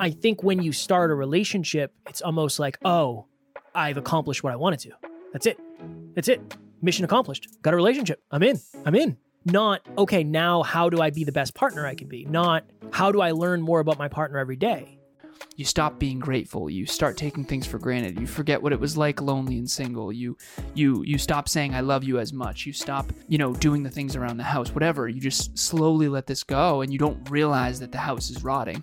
I think when you start a relationship, it's almost like, oh, I've accomplished what I wanted to. That's it. That's it. Mission accomplished. Got a relationship. I'm in. I'm in. Not, okay, now how do I be the best partner I can be? Not, how do I learn more about my partner every day? you stop being grateful you start taking things for granted you forget what it was like lonely and single you you you stop saying i love you as much you stop you know doing the things around the house whatever you just slowly let this go and you don't realize that the house is rotting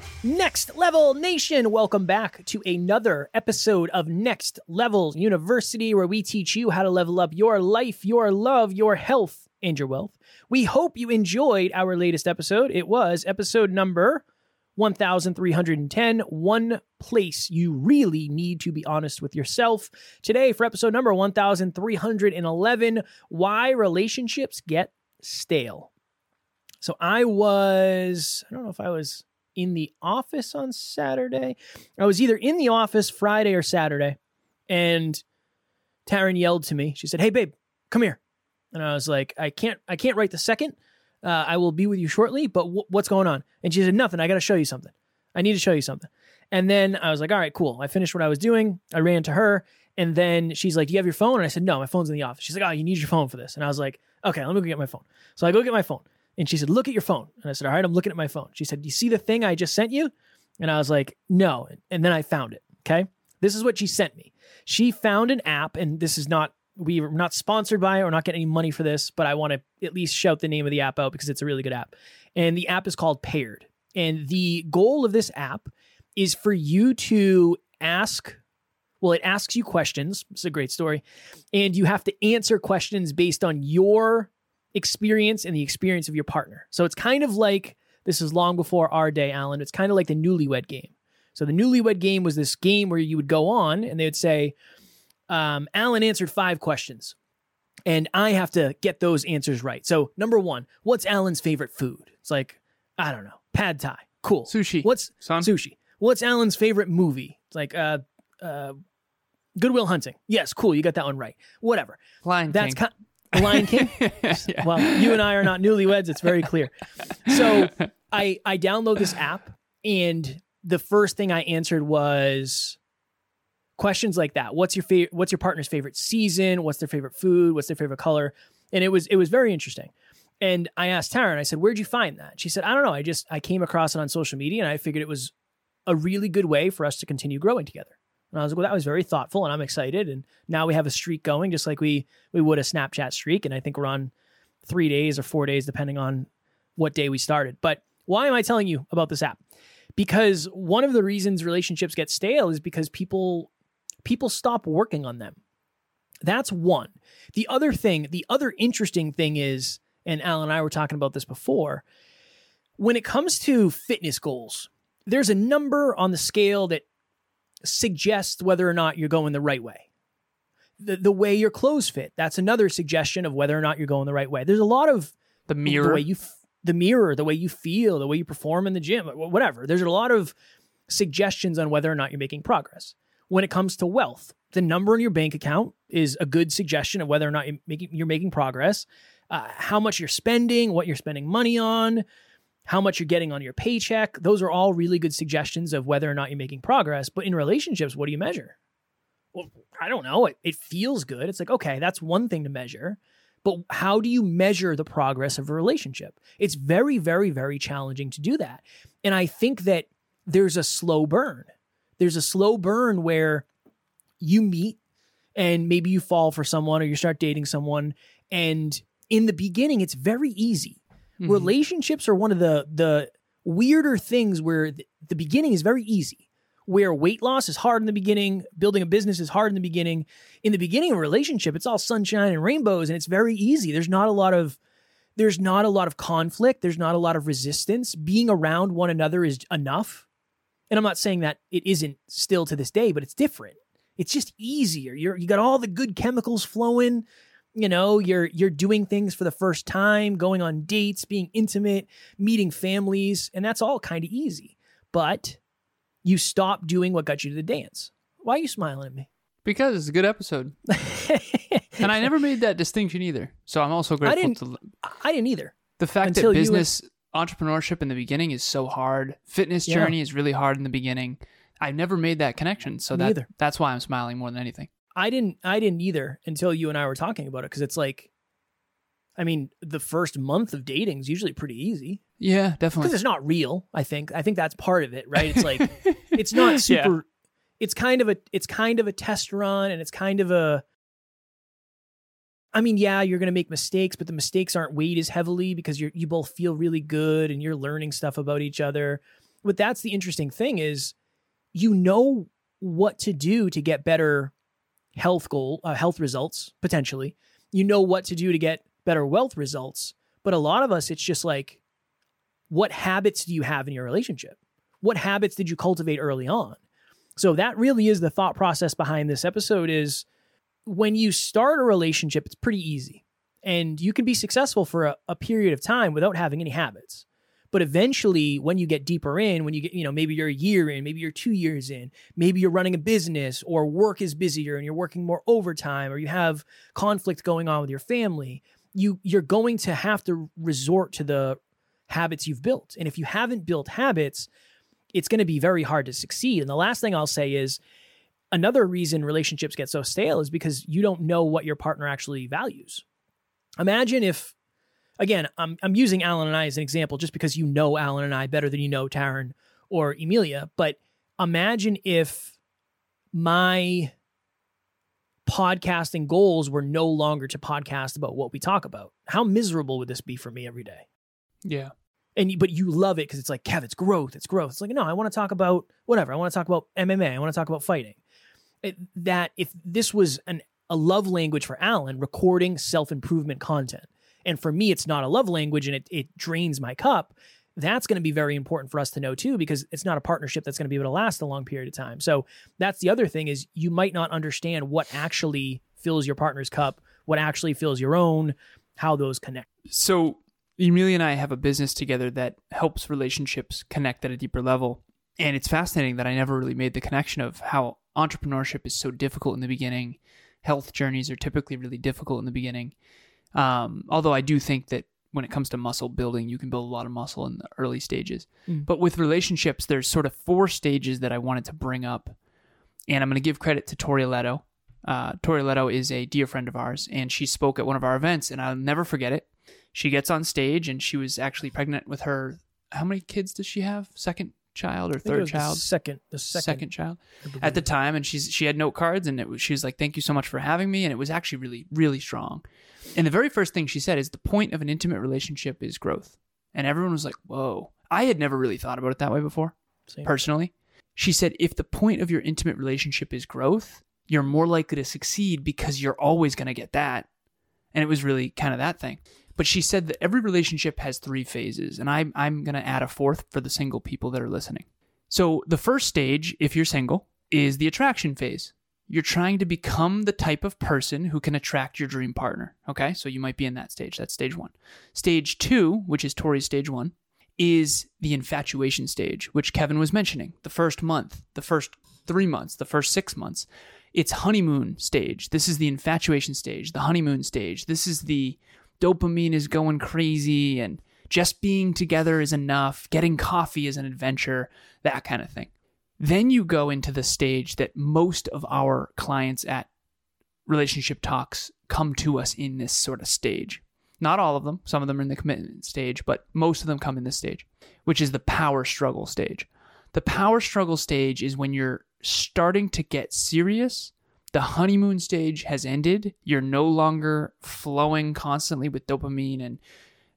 Next Level Nation, welcome back to another episode of Next Level University, where we teach you how to level up your life, your love, your health, and your wealth. We hope you enjoyed our latest episode. It was episode number 1310 One Place You Really Need to Be Honest with Yourself. Today, for episode number 1311 Why Relationships Get Stale. So I was, I don't know if I was in the office on Saturday. I was either in the office Friday or Saturday, and Taryn yelled to me. She said, "Hey, babe, come here." And I was like, "I can't, I can't write the second. Uh, I will be with you shortly, but wh- what's going on?" And she said, "Nothing. I got to show you something. I need to show you something." And then I was like, "All right, cool." I finished what I was doing. I ran to her, and then she's like, "Do you have your phone?" And I said, "No, my phone's in the office." She's like, "Oh, you need your phone for this." And I was like, "Okay, let me go get my phone." So I go get my phone. And she said, Look at your phone. And I said, All right, I'm looking at my phone. She said, Do You see the thing I just sent you? And I was like, No. And then I found it. Okay. This is what she sent me. She found an app, and this is not, we are not sponsored by it. We're not getting any money for this, but I want to at least shout the name of the app out because it's a really good app. And the app is called Paired. And the goal of this app is for you to ask, well, it asks you questions. It's a great story. And you have to answer questions based on your experience and the experience of your partner. So it's kind of like this is long before our day, Alan. It's kind of like the newlywed game. So the newlywed game was this game where you would go on and they would say, um, Alan answered five questions. And I have to get those answers right. So number one, what's Alan's favorite food? It's like, I don't know, pad thai. Cool. sushi What's son sushi? What's Alan's favorite movie? It's like uh uh Goodwill Hunting. Yes, cool. You got that one right. Whatever. Lion That's King. kind The Lion King. Yeah. Well, you and I are not newlyweds. It's very clear. So I I download this app, and the first thing I answered was questions like that. What's your favorite? What's your partner's favorite season? What's their favorite food? What's their favorite color? And it was it was very interesting. And I asked Taryn, I said, "Where'd you find that?" She said, "I don't know. I just I came across it on social media, and I figured it was a really good way for us to continue growing together." And I was like, "Well, that was very thoughtful, and I'm excited." And now we have a streak going, just like we we would a Snapchat streak, and I think we're on three days or four days, depending on what day we started. But why am I telling you about this app? Because one of the reasons relationships get stale is because people people stop working on them. That's one. The other thing, the other interesting thing is, and Alan and I were talking about this before, when it comes to fitness goals, there's a number on the scale that suggests whether or not you're going the right way. The, the way your clothes fit, that's another suggestion of whether or not you're going the right way. There's a lot of the the mirror way you f- the mirror, the way you feel, the way you perform in the gym, whatever. There's a lot of suggestions on whether or not you're making progress. When it comes to wealth, the number in your bank account is a good suggestion of whether or not you're making, you're making progress. Uh, how much you're spending, what you're spending money on, how much you're getting on your paycheck. Those are all really good suggestions of whether or not you're making progress. But in relationships, what do you measure? Well, I don't know. It, it feels good. It's like, okay, that's one thing to measure. But how do you measure the progress of a relationship? It's very, very, very challenging to do that. And I think that there's a slow burn. There's a slow burn where you meet and maybe you fall for someone or you start dating someone. And in the beginning, it's very easy. Mhm. Relationships are one of the the weirder things where the, the beginning is very easy. Where weight loss is hard in the beginning, building a business is hard in the beginning. In the beginning of a relationship, it's all sunshine and rainbows and it's very easy. There's not a lot of there's not a lot of conflict, there's not a lot of resistance. Being around one another is enough. And I'm not saying that it isn't still to this day, but it's different. It's just easier. You're you got all the good chemicals flowing. You know, you're you're doing things for the first time, going on dates, being intimate, meeting families, and that's all kind of easy. But you stop doing what got you to the dance. Why are you smiling at me? Because it's a good episode. and I never made that distinction either. So I'm also grateful I didn't- to I didn't either. the fact that business entrepreneurship in the beginning is so hard. Fitness Yeah. journey is really hard in the beginning. i've never made that connection. So that that's why I'm smiling more than anything. I didn't I didn't either until you and I were talking about it because it's like I mean, the first month of dating is usually pretty easy Yeah, definitely. because it's not real. I think I think that's part of it, right? It's like it's not super. It's kind of a it's kind of a test run, and it's kind of a. I mean, yeah, you're gonna make mistakes, but the mistakes aren't weighed as heavily because you you both feel really good and you're learning stuff about each other. But that's the interesting thing is, you know what to do to get better health goal uh, health results potentially. You know what to do to get better wealth results, but a lot of us, it's just like what habits do you have in your relationship? What habits did you cultivate early on? So that really is the thought process behind this episode is when you start a relationship, it's pretty easy. And you can be successful for a, a period of time without having any habits. But eventually, when you get deeper in, when you get, you know, maybe you're a year in, maybe you're two years in, maybe you're running a business or work is busier and you're working more overtime or you have conflict going on with your family, you you're going to have to resort to the habits you've built. And if you haven't built habits, it's going to be very hard to succeed. And the last thing I'll say is another reason relationships get so stale is because you don't know what your partner actually values. Imagine if, again, I'm, I'm using Alan and I as an example just because you know Alan and I better than you know Taryn or Emilia, but imagine if my podcasting goals were no longer to podcast about what we talk about. How miserable would this be for me every day? yeah. and but you love it because it's like Kev, it's growth, it's growth. It's like no, I want to talk about whatever. I want to talk about MMA. I want to talk about fighting. It, that if this was an a love language for Alan, recording self improvement content, and for me, it's not a love language, and it it drains my cup. That's going to be very important for us to know too, because it's not a partnership that's going to be able to last a long period of time. So that's the other thing is you might not understand what actually fills your partner's cup, what actually fills your own, how those connect. So Emilia and I have a business together that helps relationships connect at a deeper level. And it's fascinating that I never really made the connection of how entrepreneurship is so difficult in the beginning. Health journeys are typically really difficult in the beginning. Um, although I do think that when it comes to muscle building, you can build a lot of muscle in the early stages. Mm. But with relationships, there's sort of four stages that I wanted to bring up. And I'm going to give credit to Tori Leto. Uh, Tori Leto is a dear friend of ours, and she spoke at one of our events, and I'll never forget it. She gets on stage, and she was actually pregnant with her. How many kids does she have? Second child or I think it third was the child? second, the second, second child. At the time and she's she had note cards and it was she was like thank you so much for having me and it was actually really really strong. And the very first thing she said is the point of an intimate relationship is growth. And everyone was like whoa. I had never really thought about it that way before Same. personally. She said if the point of your intimate relationship is growth you're more likely to succeed because you're always going to get that. And it was really kind of that thing but she said that every relationship has three phases and i'm, I'm going to add a fourth for the single people that are listening so the first stage, if you're single, is the attraction phase. You're trying to become the type of person who can attract your dream partner. Okay, so you might be in that stage. That's stage one. Stage two, which is Tori's stage one, is the infatuation stage, which Kevin was mentioning. The first month, the first three months, the first six months. It's honeymoon stage. This is the infatuation stage, the honeymoon stage. This is the dopamine is going crazy and just being together is enough. Getting coffee is an adventure, that kind of thing. Then you go into the stage that most of our clients at Relationship Talks come to us in this sort of stage. Not all of them, some of them are in the commitment stage, but most of them come in this stage, which is the power struggle stage. The power struggle stage is when you're starting to get serious. The honeymoon stage has ended. You're no longer flowing constantly with dopamine and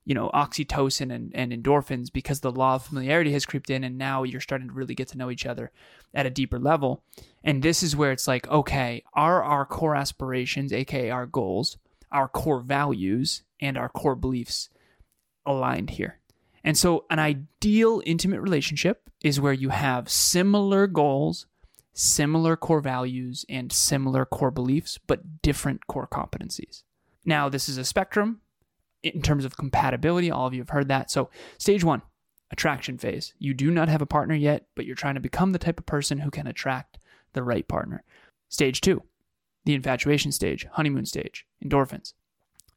you know oxytocin and, and endorphins because the law of familiarity has creeped in and now you're starting to really get to know each other at a deeper level and this is where it's like okay are our core aspirations aka our goals our core values and our core beliefs aligned here And so, an ideal intimate relationship is where you have similar goals, similar core values, and similar core beliefs, but different core competencies. Now, this is a spectrum in terms of compatibility. All of you have heard that. So, stage one, attraction phase. You do not have a partner yet, but you're trying to become the type of person who can attract the right partner. Stage two, the infatuation stage, honeymoon stage, endorphins.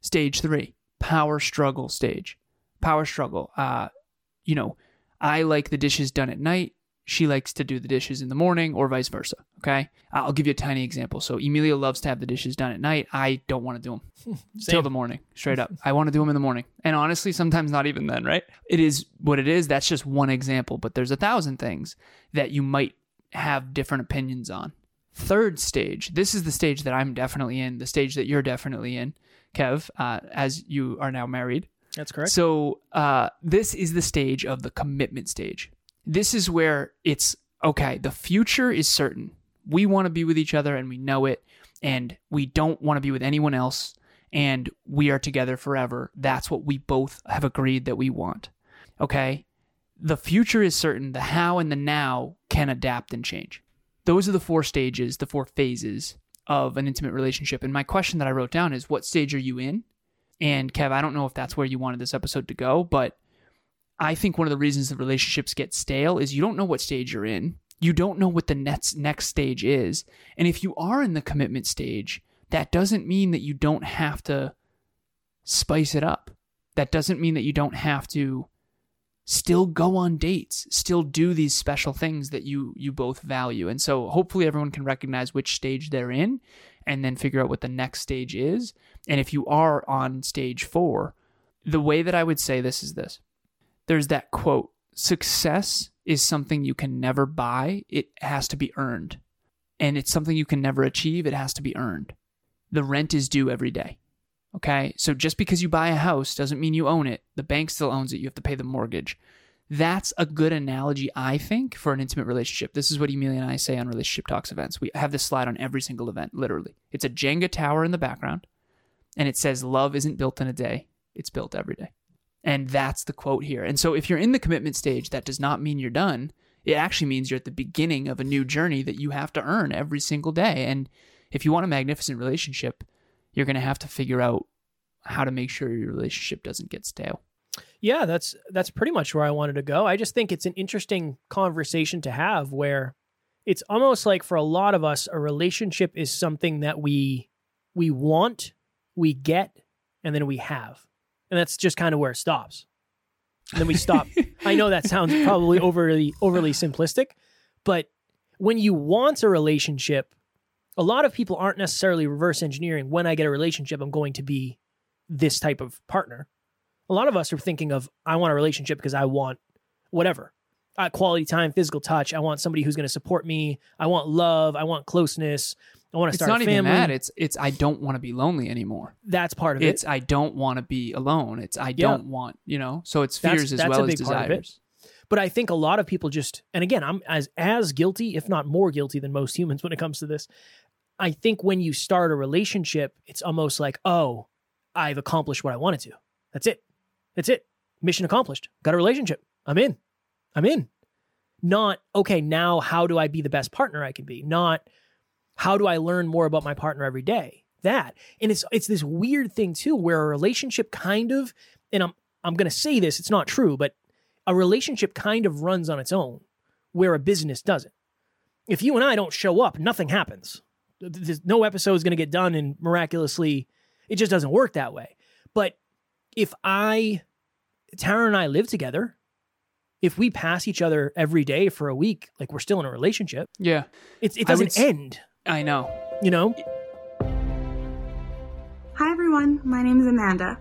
Stage three, power struggle stage. Power struggle. Uh, you know, I like the dishes done at night. She likes to do the dishes in the morning, or vice versa. Okay. I'll give you a tiny example. So, Emilia loves to have the dishes done at night. I don't want to do them till the morning, straight up. I want to do them in the morning. And honestly, sometimes not even then, right? It is what it is. That's just one example, but there's a thousand things that you might have different opinions on. Third stage, this is the stage that I'm definitely in, the stage that you're definitely in, Kev, uh, as you are now married. That's correct. So, uh, this is the stage of the commitment stage. This is where it's okay, the future is certain. We want to be with each other and we know it, and we don't want to be with anyone else, and we are together forever. That's what we both have agreed that we want. Okay? The future is certain. The how and the now can adapt and change. Those are the four stages, the four phases of an intimate relationship. And my question that I wrote down is what stage are you in? And Kev, I don't know if that's where you wanted this episode to go, but I think one of the reasons that relationships get stale is you don't know what stage you're in. You don't know what the next next stage is. And if you are in the commitment stage, that doesn't mean that you don't have to spice it up. That doesn't mean that you don't have to still go on dates, still do these special things that you you both value. And so hopefully everyone can recognize which stage they're in and then figure out what the next stage is. And if you are on stage 4, the way that I would say this is this. There's that quote, success is something you can never buy, it has to be earned. And it's something you can never achieve, it has to be earned. The rent is due every day. Okay. So just because you buy a house doesn't mean you own it. The bank still owns it. You have to pay the mortgage. That's a good analogy, I think, for an intimate relationship. This is what Emilia and I say on Relationship Talks events. We have this slide on every single event, literally. It's a Jenga tower in the background, and it says, Love isn't built in a day, it's built every day. And that's the quote here. And so if you're in the commitment stage, that does not mean you're done. It actually means you're at the beginning of a new journey that you have to earn every single day. And if you want a magnificent relationship, you're going to have to figure out how to make sure your relationship doesn't get stale. Yeah, that's that's pretty much where I wanted to go. I just think it's an interesting conversation to have where it's almost like for a lot of us a relationship is something that we we want, we get, and then we have. And that's just kind of where it stops. And then we stop. I know that sounds probably overly overly simplistic, but when you want a relationship, a lot of people aren't necessarily reverse engineering when I get a relationship, I'm going to be this type of partner. A lot of us are thinking of, I want a relationship because I want whatever uh, quality time, physical touch. I want somebody who's going to support me. I want love. I want closeness. I want to It's start not family. It's not even that. It's it's I don't want to be lonely anymore. That's part of It's it. It's I don't want to be alone. It's I Yeah. don't want, you know. So it's That's- fears as that's well as big part of it. desires. But I think a lot of people just, and again, I'm as as guilty, if not more guilty than most humans when it comes to this. I think when you start a relationship, it's almost like, oh, I've accomplished what I wanted to. That's it. That's it. Mission accomplished. Got a relationship. I'm in. I'm in. Not okay. Now, how do I be the best partner I can be? Not how do I learn more about my partner every day? That and it's it's this weird thing too, where a relationship kind of, and I'm I'm gonna say this, it's not true, but a relationship kind of runs on its own, where a business doesn't. If you and I don't show up, nothing happens. There's no episode is going to get done, and miraculously, it just doesn't work that way. But if I, Taryn and I live together, if we pass each other every day for a week, like we're still in a relationship, Yeah. it's, it doesn't s- end. I know. You know, Hi everyone, my name is Amanda.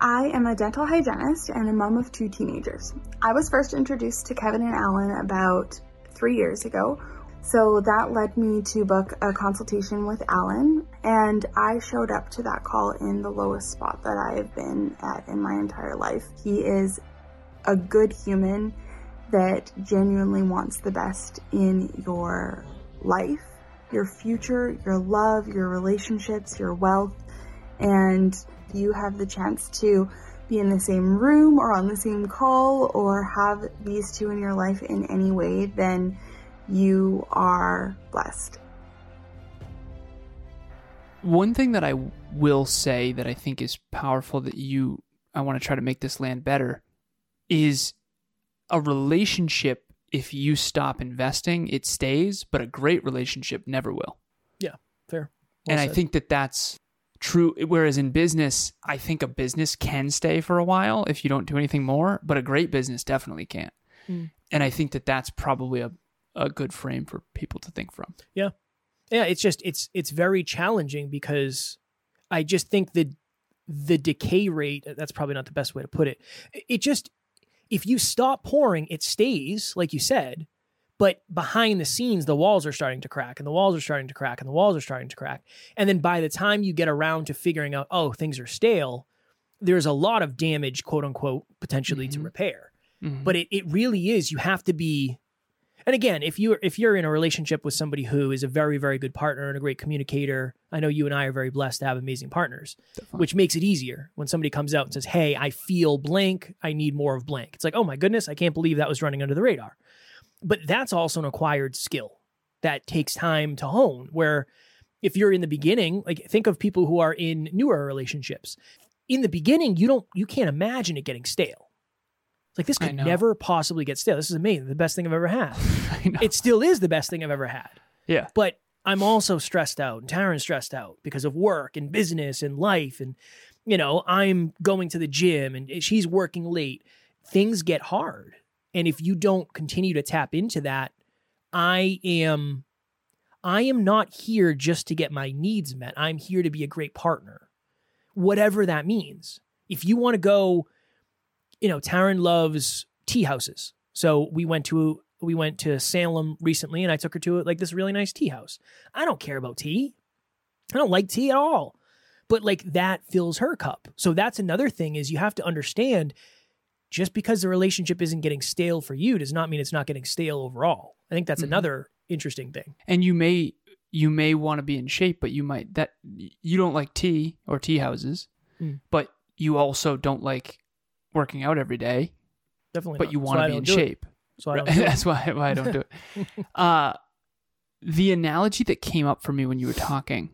I am a dental hygienist and a mom of two teenagers. I was first introduced to Kevin and Alan about three years ago, so that led me to book a consultation with Alan, and I showed up to that call in the lowest spot that I have been at in my entire life. He is a good human that genuinely wants the best in your life, your future, your love, your relationships, your wealth and you have the chance to be in the same room or on the same call or have these two in your life in any way, then you are blessed. One thing that I will say that I think is powerful that you, I want to try to make this land better, is a relationship. If you stop investing, it stays, but a great relationship never will. Yeah, fair. Well and I think that that's true. Whereas in business, I think a business can stay for a while if you don't do anything more, but a great business definitely can't. Mm. And I think that that's probably a, a good frame for people to think from. Yeah. Yeah, it's just it's it's very challenging because I just think the the decay rate that's probably not the best way to put it. It just if you stop pouring, it stays, like you said, but behind the scenes the walls are starting to crack and the walls are starting to crack and the walls are starting to crack. And then by the time you get around to figuring out, oh, things are stale, there's a lot of damage, quote unquote, potentially to Mhm. repair Mhm. but it, it really is you have to be and again if you're if you're in a relationship with somebody who is a very very good partner and a great communicator i know you and i are very blessed to have amazing partners Definitely. which makes it easier when somebody comes out and says hey i feel blank. I need more of blank. It's like oh my goodness i can't believe that was running under the radar. But that's also an acquired skill that takes time to hone where if you're in the beginning like think of people who are in newer relationships. In the beginning you don't you can't imagine it getting stale it's like this could never possibly get stale. This is amazing. The best thing i've ever had. It still is the best thing i've ever had. Yeah. but i'm also stressed out and taryn's stressed out because of work and business and life and you know i'm going to the gym and she's working late. Things get hard. And if you don't continue to tap into that i am i am not here just to get my needs met. I'm here to be a great partner. Whatever that means. If you want to go you know taryn loves tea houses. So we went to we went to salem recently and i took her to like this really nice tea house. I don't care about tea. I don't like tea at all. But like that fills her cup. So that's another thing is you have to understand just because the relationship isn't getting stale for you does not mean it's not getting stale overall. I think that's Mhm. another interesting thing. And you may you may want to be in shape, but you might that you don't like tea or tea houses, Mm. but you also don't like working out every day, definitely but not. you want to be in it. shape. so Right. don't do it. That's why, why I don't do it. uh, the analogy that came up for me when you were talking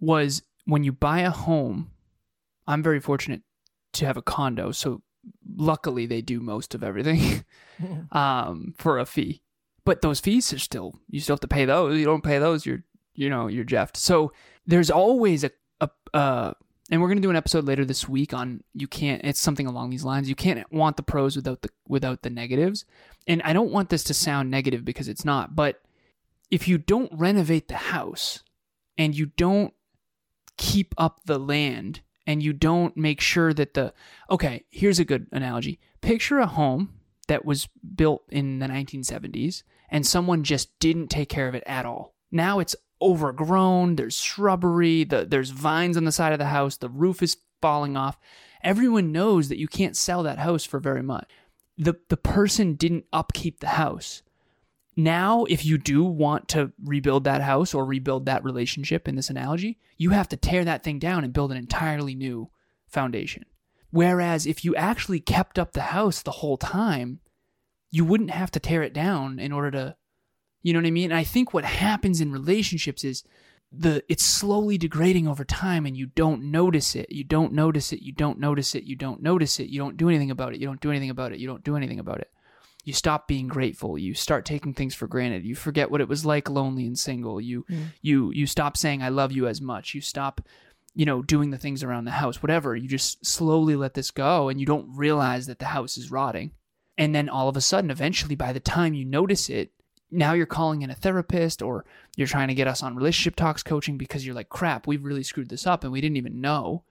was when you buy a home. I'm very fortunate to have a condo, so luckily they do most of everything um, for a fee. But those fees are still you still have to pay those. You don't pay those, you're you know you're jeffed. So there's always a a uh, and we're gonna do an episode later this week on you can't. It's something along these lines. You can't want the pros without the without the negatives. And I don't want this to sound negative because it's not. But if you don't renovate the house and you don't keep up the land and you don't make sure that the okay here's a good analogy picture a home that was built in the 1970s and someone just didn't take care of it at all now it's overgrown there's shrubbery the, there's vines on the side of the house the roof is falling off. Everyone knows that you can't sell that house for very much. The the person didn't upkeep the house. Now if you do want to rebuild that house or rebuild that relationship in this analogy you have to tear that thing down and build an entirely new foundation. Whereas if you actually kept up the house the whole time you wouldn't have to tear it down in order to you know what i mean? And i think what happens in relationships is the it's slowly degrading over time and you don't notice it. You don't notice it. You don't notice it. You don't notice it. You don't do anything about it. You don't do anything about it. You don't do anything about it. You stop being grateful. You start taking things for granted. You forget what it was like lonely and single. You Mm. you you stop saying i love you as much. You stop you know doing the things around the house whatever. You just slowly let this go and you don't realize that the house is rotting. And then all of a sudden eventually by the time you notice it now you're calling in a therapist or you're trying to get us on relationship talks coaching because you're like crap we've really screwed this up and we didn't even know.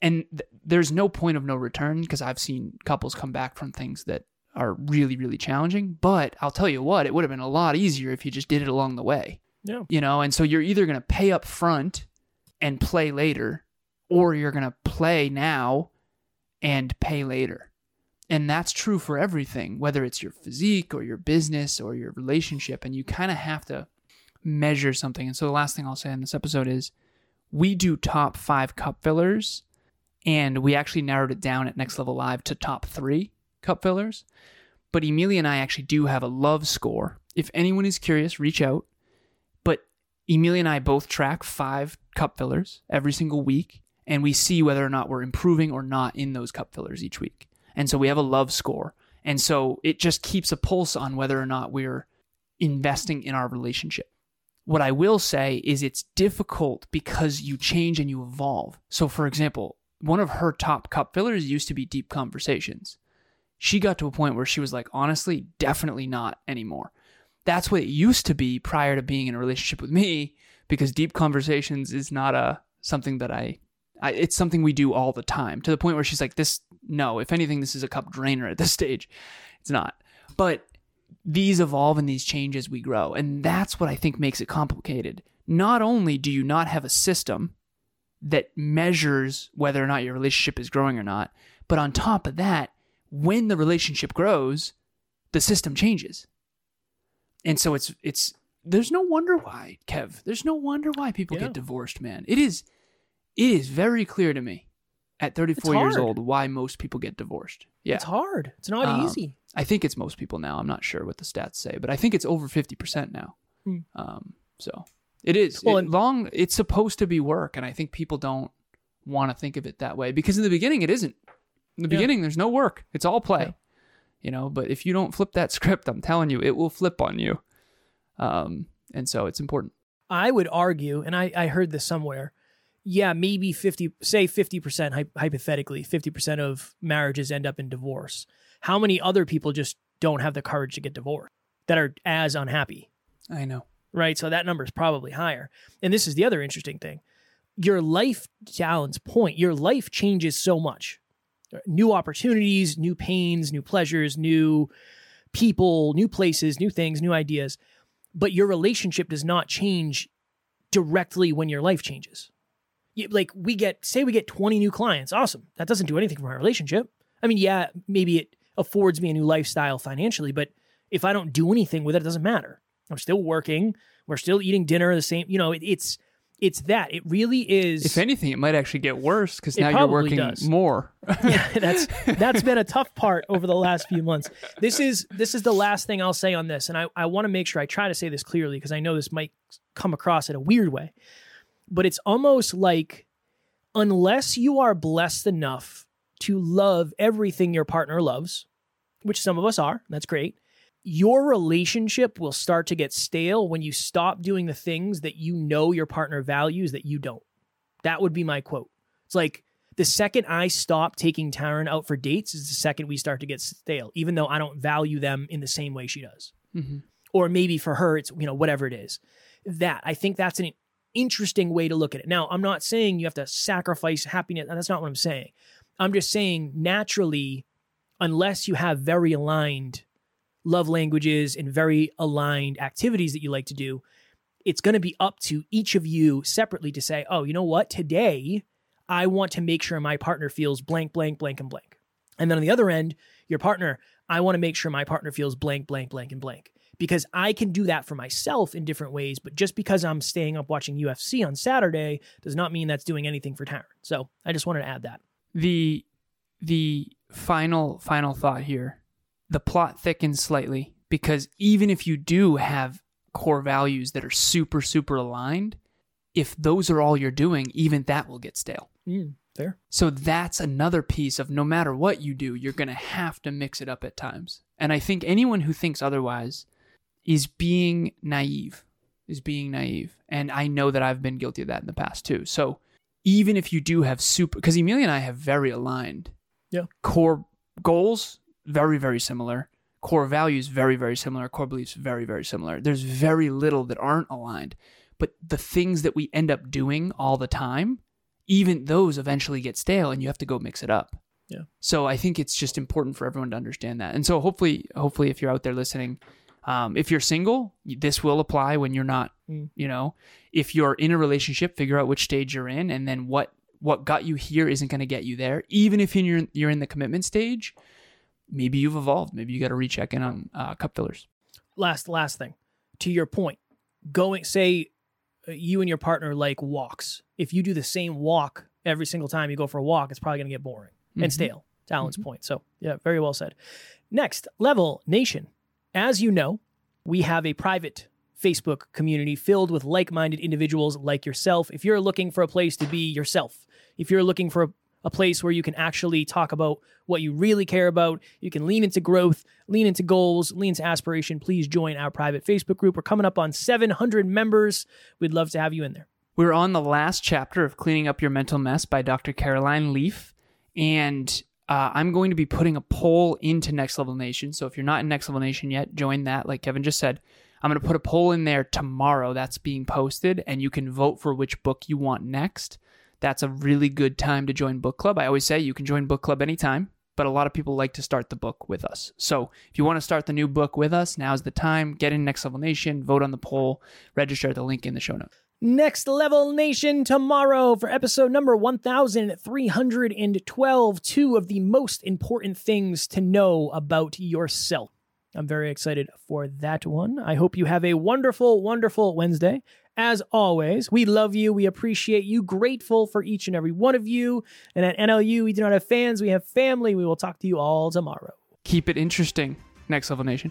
And th- there's no point of no return because i've seen couples come back from things that are really really challenging. But i'll tell you what it would have been a lot easier if you just did it along the way. Yeah. you know and so you're either going to pay up front and play later or you're going to play now and pay later and that's true for everything whether it's your physique or your business or your relationship and you kind of have to measure something and so the last thing i'll say in this episode is we do top five cup fillers and we actually narrowed it down at Next Level Live to top three cup fillers. But Emilia and I actually do have a love score. If anyone is curious, reach out. But Emilia and I both track five cup fillers every single week, and we see whether or not we're improving or not in those cup fillers each week. And so we have a love score. And so it just keeps a pulse on whether or not we're investing in our relationship. What I will say is it's difficult because you change and you evolve. So, for example, one of her top cup fillers used to be deep conversations. She got to a point where she was like, honestly, definitely not anymore. That's what it used to be prior to being in a relationship with me, because deep conversations is not a something that I, I it's something we do all the time. To the point where she's like, this no, if anything, this is a cup drainer at this stage. It's not. But these evolve and these change as we grow. And that's what I think makes it complicated. Not only do you not have a system that measures whether or not your relationship is growing or not, but on top of that, when the relationship grows, the system changes. And so it's it's there's no wonder why, Kev. There's no wonder why people Yeah. get divorced, man. It is it is very clear to me at 34 years old why most people get divorced. Yeah. It's hard. It's not Um, easy. I think it's most people now. I'm not sure what the stats say, but I think it's over 50% now. Hmm. Um, so it is. Well, It- and- long, it's supposed to be work. And I think people don't want to think of it that way because in the beginning, it isn't. In the Yeah. beginning, there's no work, it's all play. Yeah. You know, but if you don't flip that script, I'm telling you, it will flip on you. Um, and so it's important. I would argue, and I, I heard this somewhere. Yeah, maybe 50, say 50%, hypothetically, 50% of marriages end up in divorce. How many other people just don't have the courage to get divorced that are as unhappy? I know. right? So that number is probably higher. And this is the other interesting thing. Your life, to Alan's point, your life changes so much. New opportunities, new pains, new pleasures, new people, new places, new things, new ideas. But your relationship does not change directly when your life changes. You- Like we get, say we get 20 new clients. Awesome. That doesn't do anything for my relationship. I mean, yeah, maybe it affords me a new lifestyle financially, but if I don't do anything with it, it doesn't matter. I'm still working. We're still eating dinner the same. You know, it, it's it's that. It really is. If anything, it might actually get worse because now you're working does. more. yeah, that's that's been a tough part over the last few months. This is this is the last thing I'll say on this, and I, I want to make sure I try to say this clearly because I know this might come across in a weird way. But it's almost like unless you are blessed enough to love everything your partner loves, which some of us are, that's great. Your relationship will start to get stale when you stop doing the things that you know your partner values that you don't. That would be my quote. It's like the second I stop taking Taryn out for dates is the second we start to get stale, even though I don't value them in the same way she does. hmm Or maybe for her, it's, you know, whatever it is. That, I think that's an interesting way to look at it. Now, I'm not saying you have to sacrifice happiness. That's not what I'm saying. I'm just saying naturally, unless you have very aligned love languages and very aligned activities that you like to do, it's going to be up to each of you separately to say, oh, you know what? Today, I want to make sure my partner feels blank, blank, blank, and blank. And then on the other end, your partner, I want to make sure my partner feels blank, blank, blank, and blank. Because I can do that for myself in different ways, but just because I'm staying up watching UFC on Saturday does not mean that's doing anything for Taryn. So I just wanted to add that. the the final final thought here the plot thickens slightly because even if you do have core values that are super super aligned if those are all you're doing even that will get stale Mm, fair. so that's another piece of no matter what you do you're going to have to mix it up at times and i think anyone who thinks otherwise is being naive is being naive. And i know that i've been guilty of that in the past too. So even if you do have super because emilia and i have very aligned Yeah. core goals very very similar. Core values very very similar. Core beliefs very very similar. There's very little that aren't aligned. But the things that we end up doing all the time even those eventually get stale and you have to go mix it up. Yeah. so i think it's just important for everyone to understand that. And so hopefully hopefully if you're out there listening um, if you're single this will apply when you're not Mm. you know if you're in a relationship figure out which stage you're in and then what what got you here isn't going to get you there even if you're you're in the commitment stage maybe you've evolved maybe you got to recheck in on uh, cup fillers last last thing to your point going say uh, you and your partner like walks if you do the same walk every single time you go for a walk, it's probably going to get boring and stale. To Alan's point. So, yeah, very well said. Next, Level Nation. As you know, we have a private Facebook community filled with like minded individuals like yourself. If you're looking for a place to be yourself, if you're looking for a, a place where you can actually talk about what you really care about, you can lean into growth, lean into goals, lean into aspiration, please join our private Facebook group. We're coming up on 700 members. We'd love to have you in there. We're on the last chapter of Cleaning Up Your Mental Mess by Dr. Caroline Leaf. And uh, I'm going to be putting a poll into Next Level Nation. So if you're not in Next Level Nation yet, join that. Like Kevin just said, I'm going to put a poll in there tomorrow that's being posted, and you can vote for which book you want next. That's a really good time to join book club. I always say you can join book club anytime, but a lot of people like to start the book with us. So if you want to start the new book with us, now's the time. Get in Next Level Nation, vote on the poll, register at the link in the show notes. Next Level Nation tomorrow for episode number 1312. Two of the most important things to know about yourself. I'm very excited for that one. I hope you have a wonderful, wonderful Wednesday. As always, we love you. We appreciate you. Grateful for each and every one of you. And at NLU, we do not have fans, we have family. We will talk to you all tomorrow. Keep it interesting, Next Level Nation.